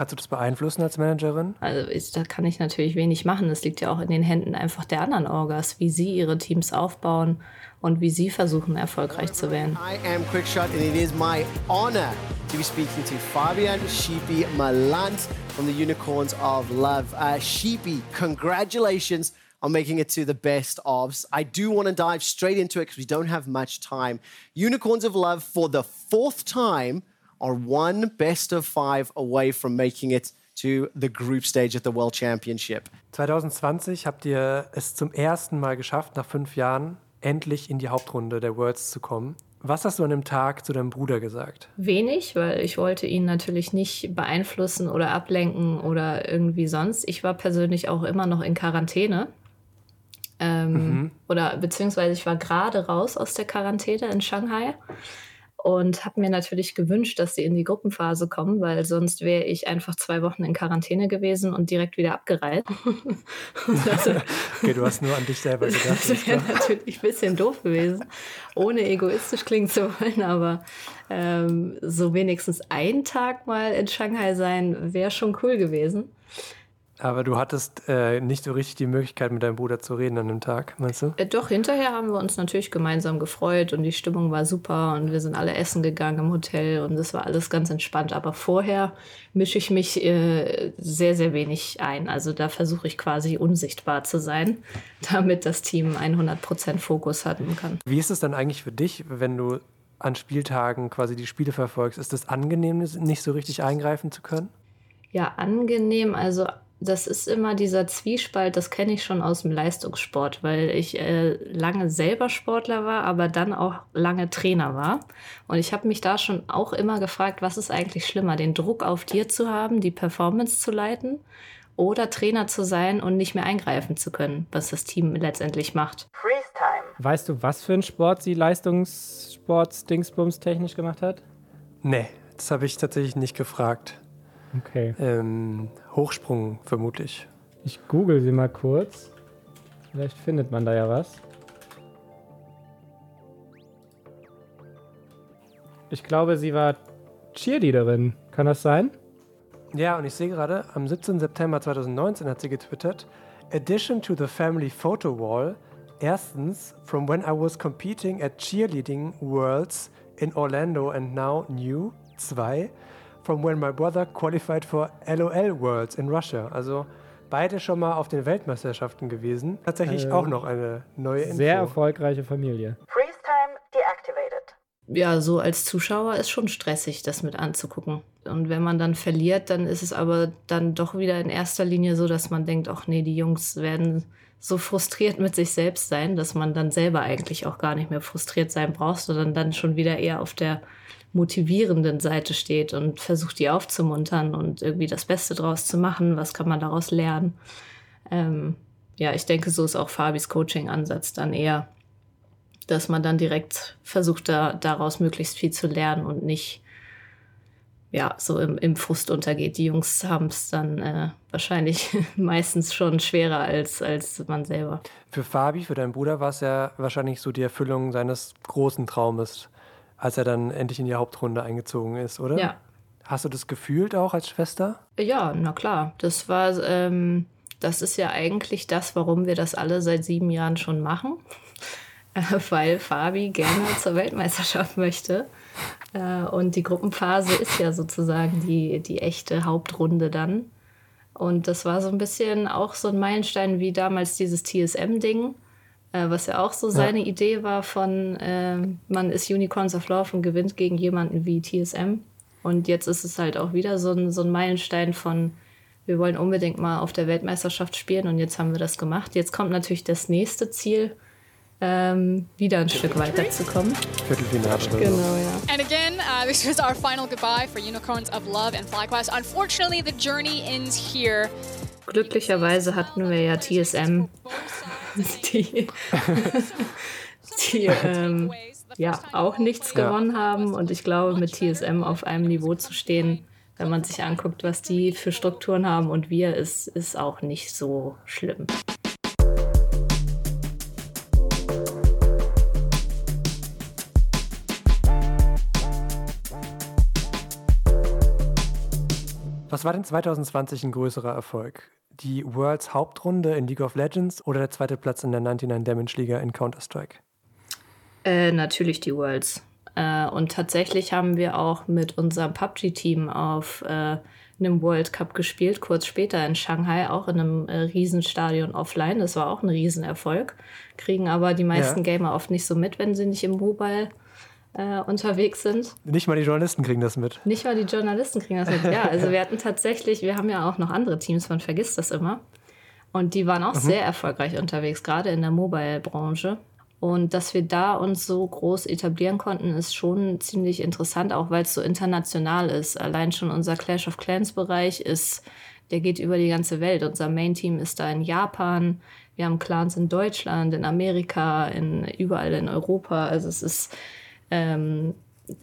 Kannst du das beeinflussen als Managerin? Also ist, da kann ich natürlich wenig machen. Das liegt ja auch in den Händen einfach der anderen Orgas, wie sie ihre Teams aufbauen und wie sie versuchen, erfolgreich zu werden. I am Quickshot and it is my honor to be speaking to Fabian Sheepy Malant from the Unicorns of Love. Uh, Sheepy, congratulations on making it to the best ofs. I do want to dive straight into it because we don't have much time. Unicorns of Love for the fourth time are one best of five away from making it to the group stage at the World Championship. 2020 habt ihr es zum ersten Mal geschafft, nach fünf Jahren endlich in die Hauptrunde der Worlds zu kommen. Was hast du an dem Tag zu deinem Bruder gesagt? Wenig, weil ich wollte ihn natürlich nicht beeinflussen oder ablenken oder irgendwie sonst. Ich war persönlich auch immer noch in Quarantäne. Ähm, mhm. Oder beziehungsweise ich war gerade raus aus der Quarantäne in Shanghai und habe mir natürlich gewünscht, dass sie in die Gruppenphase kommen, weil sonst wäre ich einfach zwei Wochen in Quarantäne gewesen und direkt wieder abgereist. also, okay, du hast nur an dich selber gedacht. Das wäre natürlich ein bisschen doof gewesen, ohne egoistisch klingen zu wollen, aber ähm, so wenigstens einen Tag mal in Shanghai sein, wäre schon cool gewesen. Aber du hattest äh, nicht so richtig die Möglichkeit, mit deinem Bruder zu reden an dem Tag, meinst du? Äh, doch, hinterher haben wir uns natürlich gemeinsam gefreut und die Stimmung war super und wir sind alle essen gegangen im Hotel und es war alles ganz entspannt. Aber vorher mische ich mich äh, sehr, sehr wenig ein. Also da versuche ich quasi unsichtbar zu sein, damit das Team 100% Fokus haben kann. Wie ist es dann eigentlich für dich, wenn du an Spieltagen quasi die Spiele verfolgst? Ist es angenehm, nicht so richtig eingreifen zu können? Ja, angenehm. Also das ist immer dieser Zwiespalt, das kenne ich schon aus dem Leistungssport, weil ich äh, lange selber Sportler war, aber dann auch lange Trainer war. Und ich habe mich da schon auch immer gefragt, was ist eigentlich schlimmer, den Druck auf dir zu haben, die Performance zu leiten oder Trainer zu sein und nicht mehr eingreifen zu können, was das Team letztendlich macht. Freeze time. Weißt du, was für ein Sport sie Leistungssports-Dingsbums technisch gemacht hat? Nee, das habe ich tatsächlich nicht gefragt. Okay. Ähm, Hochsprung vermutlich. Ich google sie mal kurz. Vielleicht findet man da ja was. Ich glaube, sie war Cheerleaderin. Kann das sein? Ja, und ich sehe gerade, am 17. September 2019 hat sie getwittert: Addition to the family photo wall. Erstens, from when I was competing at Cheerleading Worlds in Orlando and now new. Zwei, from when my brother qualified for LOL Worlds in Russia. Also beide schon mal auf den Weltmeisterschaften gewesen. Tatsächlich äh, auch noch eine neue Info. Sehr erfolgreiche Familie. Freeze time deactivated. Ja, so als Zuschauer ist schon stressig, das mit anzugucken. Und wenn man dann verliert, dann ist es aber dann doch wieder in erster Linie so, dass man denkt, ach nee, die Jungs werden so frustriert mit sich selbst sein, dass man dann selber eigentlich auch gar nicht mehr frustriert sein braucht, sondern dann schon wieder eher auf der motivierenden Seite steht und versucht, die aufzumuntern und irgendwie das Beste draus zu machen. Was kann man daraus lernen? Ähm, ja, ich denke, so ist auch Fabis Coaching-Ansatz dann eher, dass man dann direkt versucht, da, daraus möglichst viel zu lernen und nicht ja, so im, im Frust untergeht. Die Jungs haben es dann äh, wahrscheinlich meistens schon schwerer als, als man selber. Für Fabi, für deinen Bruder, war es ja wahrscheinlich so die Erfüllung seines großen Traumes, als er dann endlich in die Hauptrunde eingezogen ist, oder? Ja. Hast du das gefühlt auch als Schwester? Ja, na klar. Das war, ähm, das ist ja eigentlich das, warum wir das alle seit sieben Jahren schon machen. Weil Fabi gerne zur Weltmeisterschaft möchte. Äh, und die Gruppenphase ist ja sozusagen die, die echte Hauptrunde dann. Und das war so ein bisschen auch so ein Meilenstein wie damals dieses TSM-Ding was ja auch so seine Idee war von, äh, man ist Unicorns of Love und gewinnt gegen jemanden wie TSM. Und jetzt ist es halt auch wieder so ein, so ein Meilenstein von, wir wollen unbedingt mal auf der Weltmeisterschaft spielen und jetzt haben wir das gemacht. Jetzt kommt natürlich das nächste Ziel, ähm, wieder ein Stück weiterzukommen. Viertelfinale. Genau, ja. And again, uh, this was our final goodbye for Unicorns of Love and FlyQuest. Unfortunately, the journey ends here. Glücklicherweise hatten wir ja TSM die, die ähm, ja auch nichts gewonnen haben. Und ich glaube, mit TSM auf einem Niveau zu stehen, wenn man sich anguckt, was die für Strukturen haben und wir, ist, ist auch nicht so schlimm. Was war denn 2020 ein größerer Erfolg? die Worlds Hauptrunde in League of Legends oder der zweite Platz in der 99 Damage Liga in Counter-Strike? Äh, natürlich die Worlds. Äh, und tatsächlich haben wir auch mit unserem PUBG-Team auf äh, einem World Cup gespielt, kurz später in Shanghai, auch in einem äh, Riesenstadion offline. Das war auch ein Riesenerfolg. Kriegen aber die meisten ja. Gamer oft nicht so mit, wenn sie nicht im Mobile äh, unterwegs sind. Nicht mal die Journalisten kriegen das mit. Nicht mal die Journalisten kriegen das mit. Ja, also wir hatten tatsächlich, wir haben ja auch noch andere Teams, man vergisst das immer. Und die waren auch mhm. sehr erfolgreich unterwegs, gerade in der Mobile-Branche. Und dass wir da uns so groß etablieren konnten, ist schon ziemlich interessant, auch weil es so international ist. Allein schon unser Clash of Clans-Bereich ist, der geht über die ganze Welt. Unser Main-Team ist da in Japan. Wir haben Clans in Deutschland, in Amerika, in, überall in Europa. Also es ist ähm,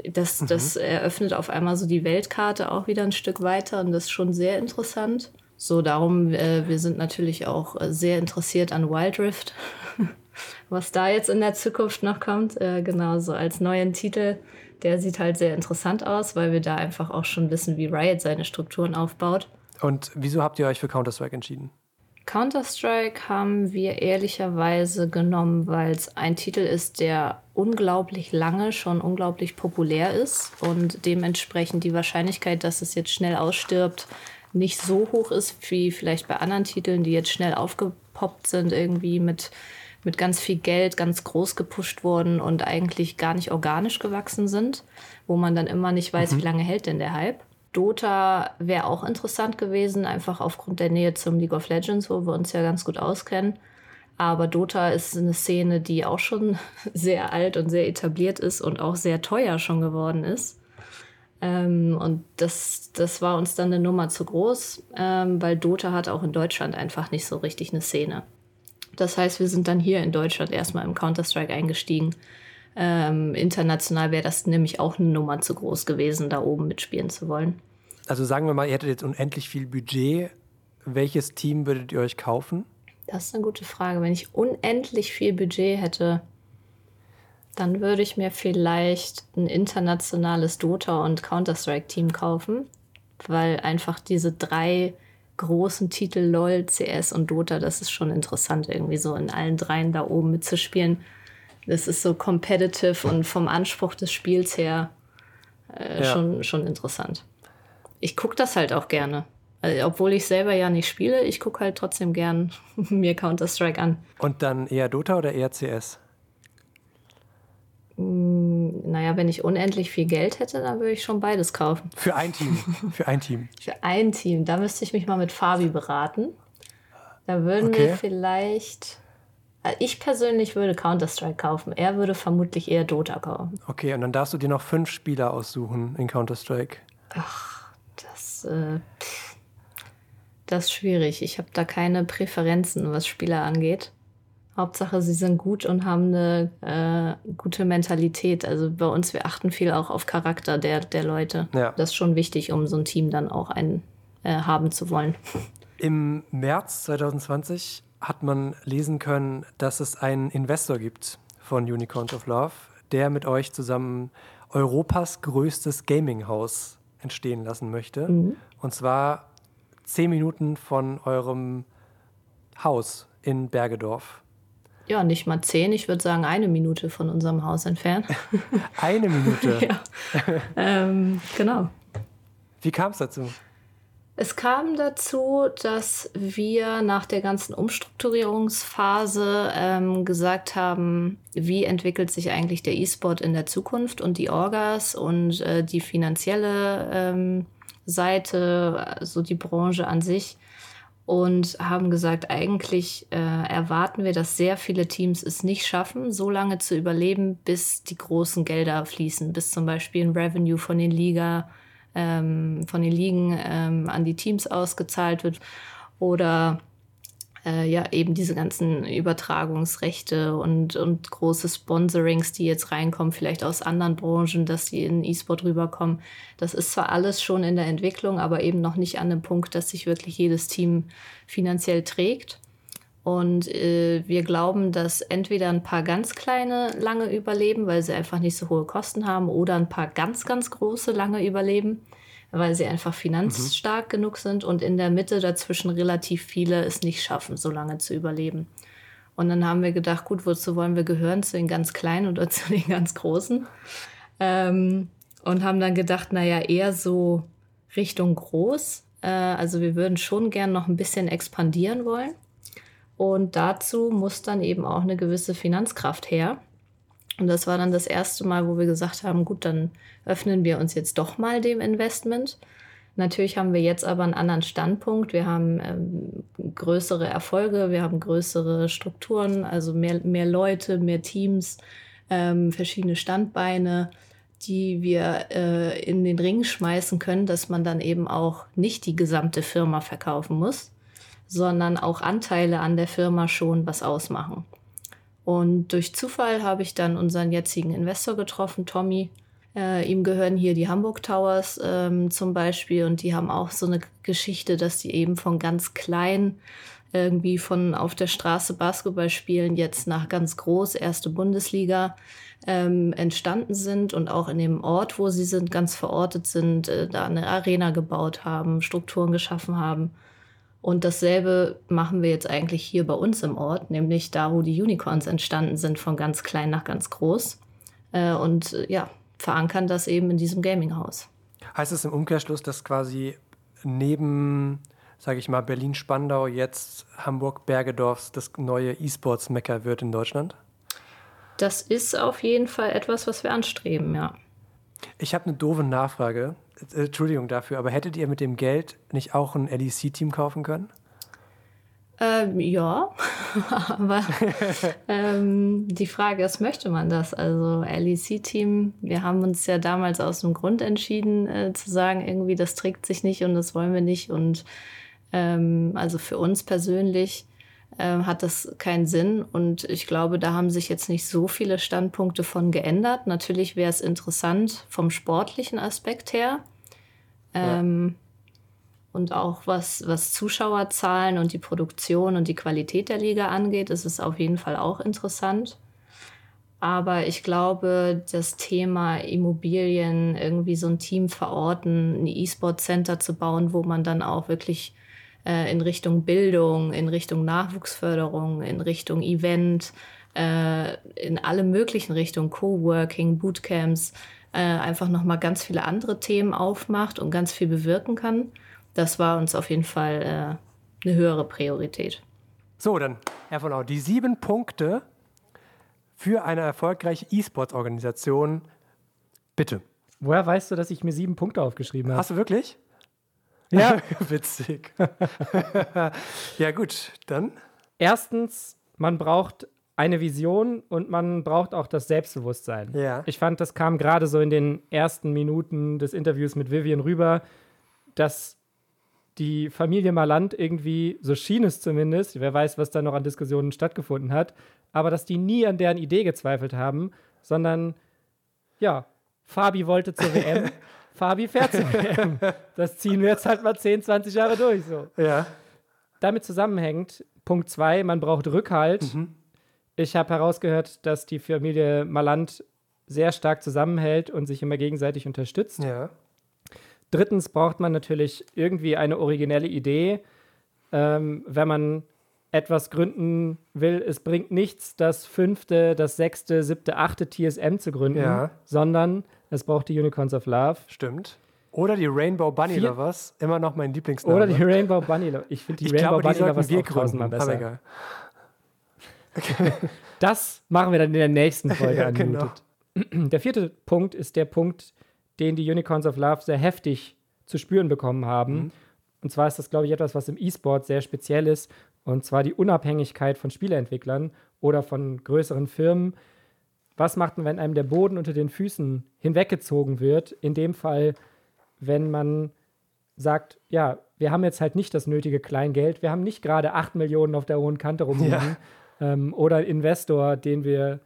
das, das eröffnet auf einmal so die Weltkarte auch wieder ein Stück weiter und das ist schon sehr interessant. So, darum, äh, wir sind natürlich auch äh, sehr interessiert an Wild Rift, was da jetzt in der Zukunft noch kommt. Äh, genau, so als neuen Titel. Der sieht halt sehr interessant aus, weil wir da einfach auch schon wissen, wie Riot seine Strukturen aufbaut. Und wieso habt ihr euch für Counter-Strike entschieden? Counter-Strike haben wir ehrlicherweise genommen, weil es ein Titel ist, der unglaublich lange schon unglaublich populär ist und dementsprechend die Wahrscheinlichkeit, dass es jetzt schnell ausstirbt, nicht so hoch ist wie vielleicht bei anderen Titeln, die jetzt schnell aufgepoppt sind, irgendwie mit, mit ganz viel Geld ganz groß gepusht wurden und eigentlich gar nicht organisch gewachsen sind, wo man dann immer nicht weiß, wie lange hält denn der Hype. Dota wäre auch interessant gewesen, einfach aufgrund der Nähe zum League of Legends, wo wir uns ja ganz gut auskennen. Aber Dota ist eine Szene, die auch schon sehr alt und sehr etabliert ist und auch sehr teuer schon geworden ist. Ähm, und das, das war uns dann eine Nummer zu groß, ähm, weil Dota hat auch in Deutschland einfach nicht so richtig eine Szene. Das heißt, wir sind dann hier in Deutschland erstmal im Counter-Strike eingestiegen. Ähm, international wäre das nämlich auch eine Nummer zu groß gewesen, da oben mitspielen zu wollen. Also sagen wir mal, ihr hättet jetzt unendlich viel Budget. Welches Team würdet ihr euch kaufen? Das ist eine gute Frage. Wenn ich unendlich viel Budget hätte, dann würde ich mir vielleicht ein internationales Dota- und Counter-Strike-Team kaufen, weil einfach diese drei großen Titel LOL, CS und Dota, das ist schon interessant, irgendwie so in allen dreien da oben mitzuspielen. Das ist so competitive und vom Anspruch des Spiels her äh, Ja. schon, schon interessant. Ich gucke das halt auch gerne. Also, obwohl ich selber ja nicht spiele, ich gucke halt trotzdem gern mir Counter-Strike an. Und dann eher Dota oder eher CS? Naja, wenn ich unendlich viel Geld hätte, dann würde ich schon beides kaufen. Für ein Team. Für ein Team. Für ein Team, da müsste ich mich mal mit Fabi beraten. Da würden Okay. wir vielleicht. Äh, Ich persönlich würde Counter-Strike kaufen. Er würde vermutlich eher Dota kaufen. Okay, und dann darfst du dir noch fünf Spieler aussuchen in Counter-Strike. Das, äh, das ist schwierig. Ich habe da keine Präferenzen, was Spieler angeht. Hauptsache, sie sind gut und haben eine äh, gute Mentalität. Also bei uns, wir achten viel auch auf Charakter der, der Leute. Ja. Das ist schon wichtig, um so ein Team dann auch ein, äh, haben zu wollen. Im März 2020 hat man lesen können, dass es einen Investor gibt von Unicorns of Love, der mit euch zusammen Europas größtes Gaming-Haus entstehen lassen möchte. Und zwar zehn Minuten von eurem Haus in Bergedorf. Ja, nicht mal zehn, ich würde sagen eine Minute von unserem Haus entfernt. Eine Minute. ja. ähm, genau. Wie kam es dazu? Es kam dazu, dass wir nach der ganzen Umstrukturierungsphase ähm, gesagt haben, wie entwickelt sich eigentlich der E-Sport in der Zukunft und die Orgas und äh, die finanzielle ähm, Seite, also die Branche an sich. Und haben gesagt, eigentlich äh, erwarten wir, dass sehr viele Teams es nicht schaffen, so lange zu überleben, bis die großen Gelder fließen, bis zum Beispiel ein Revenue von den Liga ähm, von den Ligen ähm, an die Teams ausgezahlt wird oder äh, ja eben diese ganzen Übertragungsrechte und, und große Sponsorings, die jetzt reinkommen, vielleicht aus anderen Branchen, dass die in E-Sport rüberkommen. Das ist zwar alles schon in der Entwicklung, aber eben noch nicht an dem Punkt, dass sich wirklich jedes Team finanziell trägt. Und äh, wir glauben, dass entweder ein paar ganz kleine lange überleben, weil sie einfach nicht so hohe Kosten haben, oder ein paar ganz, ganz große lange überleben, weil sie einfach finanzstark genug sind und in der Mitte dazwischen relativ viele es nicht schaffen, so lange zu überleben. Und dann haben wir gedacht, gut, wozu wollen wir gehören? Zu den ganz Kleinen oder zu den ganz Großen? Ähm, und haben dann gedacht, naja, eher so Richtung groß. Äh, also wir würden schon gern noch ein bisschen expandieren wollen. Und dazu muss dann eben auch eine gewisse Finanzkraft her. Und das war dann das erste Mal, wo wir gesagt haben, gut, dann öffnen wir uns jetzt doch mal dem Investment. Natürlich haben wir jetzt aber einen anderen Standpunkt. Wir haben ähm, größere Erfolge, wir haben größere Strukturen, also mehr, mehr Leute, mehr Teams, ähm, verschiedene Standbeine, die wir äh, in den Ring schmeißen können, dass man dann eben auch nicht die gesamte Firma verkaufen muss, sondern auch Anteile an der Firma schon was ausmachen. Und durch Zufall habe ich dann unseren jetzigen Investor getroffen, Tommy, Äh, ihm gehören hier die Hamburg Towers ähm, zum Beispiel und die haben auch so eine Geschichte, dass die eben von ganz klein irgendwie von auf der Straße Basketball spielen jetzt nach ganz groß erste Bundesliga ähm, entstanden sind und auch in dem Ort, wo sie sind, ganz verortet sind, äh, da eine Arena gebaut haben, Strukturen geschaffen haben. Und dasselbe machen wir jetzt eigentlich hier bei uns im Ort, nämlich da, wo die Unicorns entstanden sind, von ganz klein nach ganz groß. Äh, und äh, ja, verankern das eben in diesem Gaming-Haus. Heißt es im Umkehrschluss, dass quasi neben, sage ich mal, Berlin-Spandau jetzt Hamburg-Bergedorf das neue E-Sports-Mecker wird in Deutschland? Das ist auf jeden Fall etwas, was wir anstreben, ja. Ich habe eine doofe Nachfrage. Äh, Entschuldigung dafür, aber hättet ihr mit dem Geld nicht auch ein LEC-Team kaufen können? Ähm, ja, aber ähm, die Frage ist, möchte man das? Also LEC-Team, wir haben uns ja damals aus dem Grund entschieden äh, zu sagen, irgendwie das trägt sich nicht und das wollen wir nicht. Und ähm, also für uns persönlich hat das keinen Sinn. Und ich glaube, da haben sich jetzt nicht so viele Standpunkte von geändert. Natürlich wäre es interessant vom sportlichen Aspekt her. Ähm, ja und auch was, was Zuschauerzahlen und die Produktion und die Qualität der Liga angeht, ist es auf jeden Fall auch interessant. Aber ich glaube, das Thema Immobilien, irgendwie so ein Team verorten, ein E-Sport-Center zu bauen, wo man dann auch wirklich äh, in Richtung Bildung, in Richtung Nachwuchsförderung, in Richtung Event, äh, in alle möglichen Richtungen, Coworking, Bootcamps, äh, einfach nochmal ganz viele andere Themen aufmacht und ganz viel bewirken kann das war uns auf jeden Fall äh, eine höhere Priorität. So, dann, Herr von Au, die sieben Punkte für eine erfolgreiche E-Sports-Organisation. Bitte. Woher weißt du, dass ich mir sieben Punkte aufgeschrieben habe? Hast du wirklich? Ja. Witzig. ja, gut, dann. Erstens, man braucht eine Vision und man braucht auch das Selbstbewusstsein. Ja. Ich fand, das kam gerade so in den ersten Minuten des Interviews mit Vivian rüber, dass die Familie Maland irgendwie, so schien es zumindest, wer weiß, was da noch an Diskussionen stattgefunden hat, aber dass die nie an deren Idee gezweifelt haben, sondern ja, Fabi wollte zur WM, Fabi fährt zur WM. Das ziehen wir jetzt halt mal 10, 20 Jahre durch. So. Ja. Damit zusammenhängt, Punkt 2, man braucht Rückhalt. Mhm. Ich habe herausgehört, dass die Familie Maland sehr stark zusammenhält und sich immer gegenseitig unterstützt. Ja. Drittens braucht man natürlich irgendwie eine originelle Idee, ähm, wenn man etwas gründen will. Es bringt nichts, das fünfte, das sechste, siebte, achte TSM zu gründen, ja. sondern es braucht die Unicorns of Love. Stimmt. Oder die Rainbow Bunny Vier Lovers, immer noch mein Lieblingsname. Oder die Rainbow Bunny Lovers. Ich finde die ich Rainbow glaube, Bunny Lovers wir auch tausendmal besser. Okay. Das machen wir dann in der nächsten Folge ja, genau. Der vierte Punkt ist der Punkt, den die Unicorns of Love sehr heftig zu spüren bekommen haben. Mhm. Und zwar ist das, glaube ich, etwas, was im E-Sport sehr speziell ist. Und zwar die Unabhängigkeit von Spieleentwicklern oder von größeren Firmen. Was macht man, wenn einem der Boden unter den Füßen hinweggezogen wird? In dem Fall, wenn man sagt, ja, wir haben jetzt halt nicht das nötige Kleingeld, wir haben nicht gerade 8 Millionen auf der hohen Kante rumliegen ja. ähm, oder Investor, den wir,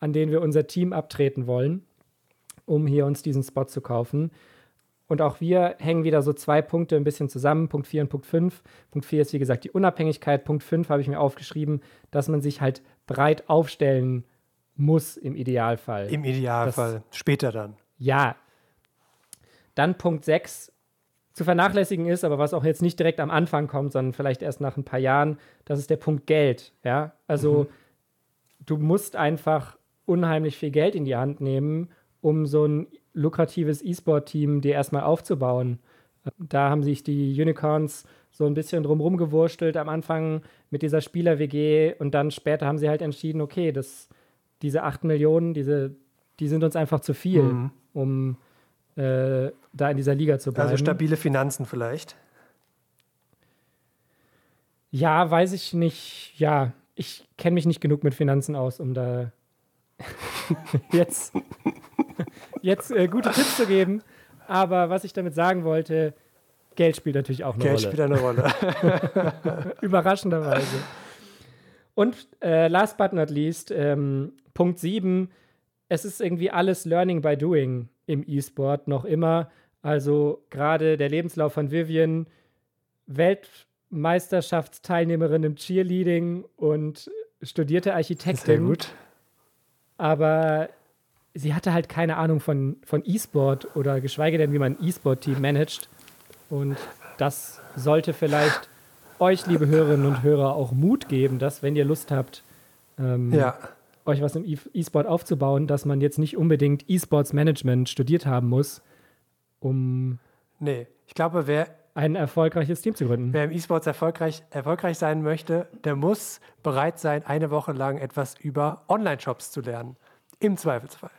an den wir unser Team abtreten wollen um hier uns diesen Spot zu kaufen. Und auch wir hängen wieder so zwei Punkte ein bisschen zusammen, Punkt 4 und Punkt 5. Punkt 4 ist, wie gesagt, die Unabhängigkeit. Punkt 5 habe ich mir aufgeschrieben, dass man sich halt breit aufstellen muss im Idealfall. Im Idealfall, das, später dann. Ja. Dann Punkt 6 zu vernachlässigen ist, aber was auch jetzt nicht direkt am Anfang kommt, sondern vielleicht erst nach ein paar Jahren, das ist der Punkt Geld. Ja, also mhm. du musst einfach unheimlich viel Geld in die Hand nehmen, um so ein lukratives E-Sport-Team dir erstmal aufzubauen. Da haben sich die Unicorns so ein bisschen drumherum gewurstelt am Anfang mit dieser Spieler-WG und dann später haben sie halt entschieden, okay, das, diese 8 Millionen, diese, die sind uns einfach zu viel, mhm. um äh, da in dieser Liga zu also bleiben. Also stabile Finanzen vielleicht? Ja, weiß ich nicht. Ja, ich kenne mich nicht genug mit Finanzen aus, um da jetzt, jetzt äh, gute Tipps zu geben. Aber was ich damit sagen wollte, Geld spielt natürlich auch eine Geld Rolle. Geld spielt eine Rolle. Überraschenderweise. Und äh, last but not least, ähm, Punkt 7, es ist irgendwie alles Learning by Doing. im E-Sport noch immer. Also gerade der Lebenslauf von Vivian, Weltmeisterschaftsteilnehmerin im Cheerleading und studierte Architektin. Sehr gut. Aber sie hatte halt keine Ahnung von, von E-Sport oder geschweige denn, wie man ein E-Sport-Team managt. Und das sollte vielleicht euch, liebe Hörerinnen und Hörer, auch Mut geben, dass, wenn ihr Lust habt, ähm, Ja. euch was im E-Sport aufzubauen, dass man jetzt nicht unbedingt E-Sports-Management studiert haben muss, um Nee, ich glaube, wer, ein erfolgreiches Team zu gründen. wer im E-Sports erfolgreich, erfolgreich sein möchte, der muss bereit sein, eine Woche lang etwas über Online-Shops zu lernen. Im Zweifelsfall.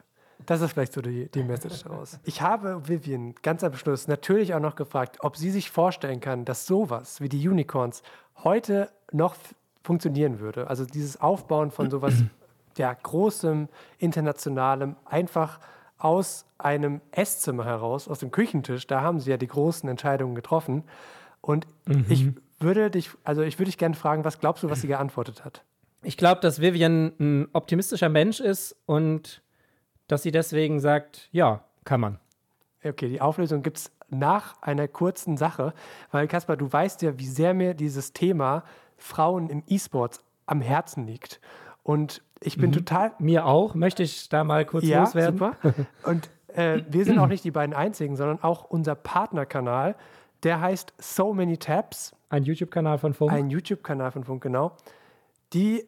Das ist vielleicht so die, die Message daraus. Ich habe Vivian ganz am Schluss natürlich auch noch gefragt, ob sie sich vorstellen kann, dass sowas wie die Unicorns heute noch funktionieren würde. Also dieses Aufbauen von sowas ja, großem, internationalem, einfach aus einem Esszimmer heraus, aus dem Küchentisch, da haben sie ja die großen Entscheidungen getroffen. Und ich würde dich, also ich würde dich gerne fragen, was glaubst du, was sie geantwortet hat? Ich glaube, dass Vivian ein optimistischer Mensch ist und dass sie deswegen sagt, ja, kann man. Okay, die Auflösung gibt es nach einer kurzen Sache, weil Kaspar, du weißt ja, wie sehr mir dieses Thema Frauen im E-Sports am Herzen liegt. Und ich bin total Mir auch, möchte ich da mal kurz ja, loswerden. super. Und äh, wir sind auch nicht die beiden einzigen, sondern auch unser Partnerkanal, der heißt So Many Tabs, Ein YouTube-Kanal von Funk. ein YouTube-Kanal von Funk, genau. Die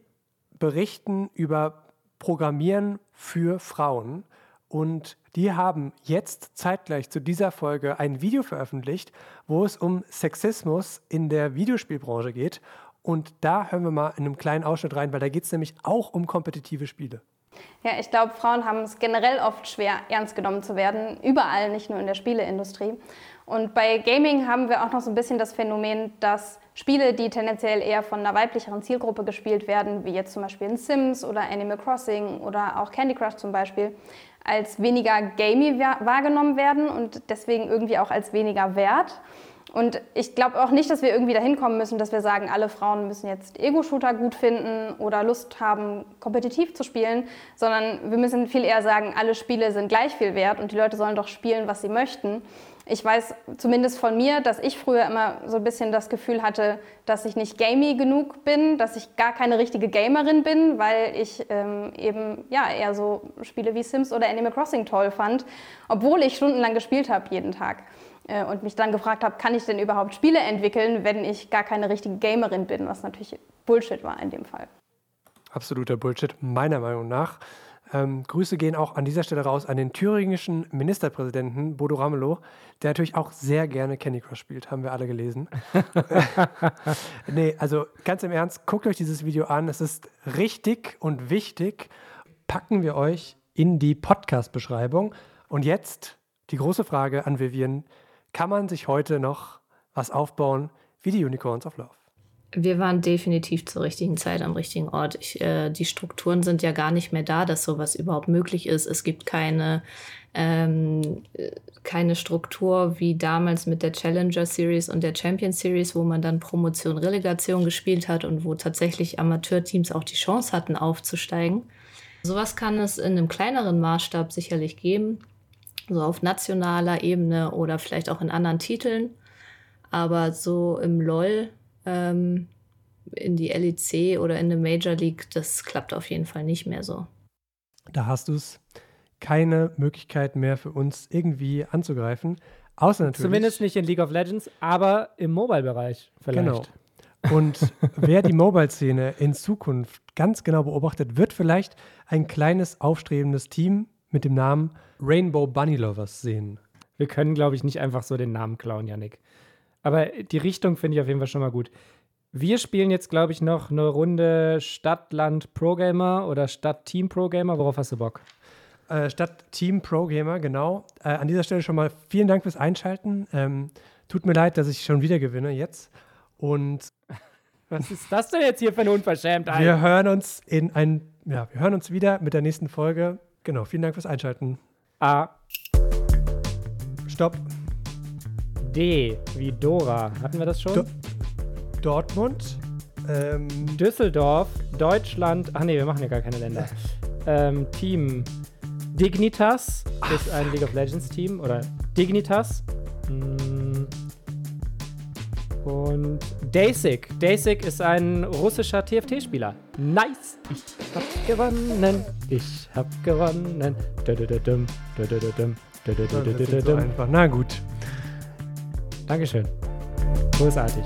berichten über Programmieren für Frauen. Und die haben jetzt zeitgleich zu dieser Folge ein Video veröffentlicht, wo es um Sexismus in der Videospielbranche geht. Und da hören wir mal in einem kleinen Ausschnitt rein, weil da geht es nämlich auch um kompetitive Spiele. Ja, ich glaube, Frauen haben es generell oft schwer, ernst genommen zu werden. Überall, nicht nur in der Spieleindustrie. Und bei Gaming haben wir auch noch so ein bisschen das Phänomen, dass Spiele, die tendenziell eher von einer weiblicheren Zielgruppe gespielt werden, wie jetzt zum Beispiel in Sims oder Animal Crossing oder auch Candy Crush zum Beispiel, als weniger gamey wa- wahrgenommen werden und deswegen irgendwie auch als weniger wert. Und ich glaube auch nicht, dass wir irgendwie dahin kommen müssen, dass wir sagen, alle Frauen müssen jetzt Ego-Shooter gut finden oder Lust haben, kompetitiv zu spielen, sondern wir müssen viel eher sagen, alle Spiele sind gleich viel wert und die Leute sollen doch spielen, was sie möchten. Ich weiß zumindest von mir, dass ich früher immer so ein bisschen das Gefühl hatte, dass ich nicht gamey genug bin, dass ich gar keine richtige Gamerin bin, weil ich ähm, eben ja eher so Spiele wie Sims oder Animal Crossing toll fand, obwohl ich stundenlang gespielt habe jeden Tag und mich dann gefragt habe, kann ich denn überhaupt Spiele entwickeln, wenn ich gar keine richtige Gamerin bin, was natürlich Bullshit war in dem Fall. Absoluter Bullshit, meiner Meinung nach. Ähm, Grüße gehen auch an dieser Stelle raus an den thüringischen Ministerpräsidenten Bodo Ramelow, der natürlich auch sehr gerne Candy Crush spielt, haben wir alle gelesen. nee, also ganz im Ernst, guckt euch dieses Video an. Es ist richtig und wichtig. Packen wir euch in die Podcast-Beschreibung. Und jetzt die große Frage an Vivian: Kann man sich heute noch was aufbauen wie die Unicorns of Love? Wir waren definitiv zur richtigen Zeit am richtigen Ort. Ich, äh, die Strukturen sind ja gar nicht mehr da, dass sowas überhaupt möglich ist. Es gibt keine, ähm, äh, keine Struktur wie damals mit der Challenger Series und der Champion Series, wo man dann Promotion, Relegation gespielt hat und wo tatsächlich Amateurteams auch die Chance hatten, aufzusteigen. Sowas kann es in einem kleineren Maßstab sicherlich geben, so auf nationaler Ebene oder vielleicht auch in anderen Titeln. Aber so im LOL ähm, in die LEC oder in eine Major League, das klappt auf jeden Fall nicht mehr so. Da hast du es. Keine Möglichkeit mehr für uns irgendwie anzugreifen. Außer natürlich. Zumindest nicht in League of Legends, aber im Mobile-Bereich vielleicht. Genau. Und wer die Mobile-Szene in Zukunft ganz genau beobachtet, wird vielleicht ein kleines aufstrebendes Team mit dem Namen Rainbow Bunny Lovers sehen. Wir können, glaube ich, nicht einfach so den Namen klauen, Yannick. Aber die Richtung finde ich auf jeden Fall schon mal gut. Wir spielen jetzt, glaube ich, noch eine Runde Stadt-Land Pro-Gamer oder Stadt-Team Pro-Gamer. Worauf hast du Bock? Äh, statt Team Pro Gamer, genau. Äh, an dieser Stelle schon mal vielen Dank fürs Einschalten. Ähm, tut mir leid, dass ich schon wieder gewinne jetzt. Und Was ist das denn jetzt hier für eine Unverschämtheit? wir hören uns in ein, ja, wir hören uns wieder mit der nächsten Folge. Genau, vielen Dank fürs Einschalten. A, Stopp. D, wie Dora. Hatten wir das schon? Do- Dortmund. Ähm, Düsseldorf, Deutschland. Ach nee, wir machen ja gar keine Länder. ähm, Team. Dignitas ist ein League of Legends Team oder Dignitas. Mm. Und Dasik. Dasik ist ein russischer TFT-Spieler. Nice! Ich hab gewonnen. Ich hab gewonnen. Na gut. Dankeschön. Großartig.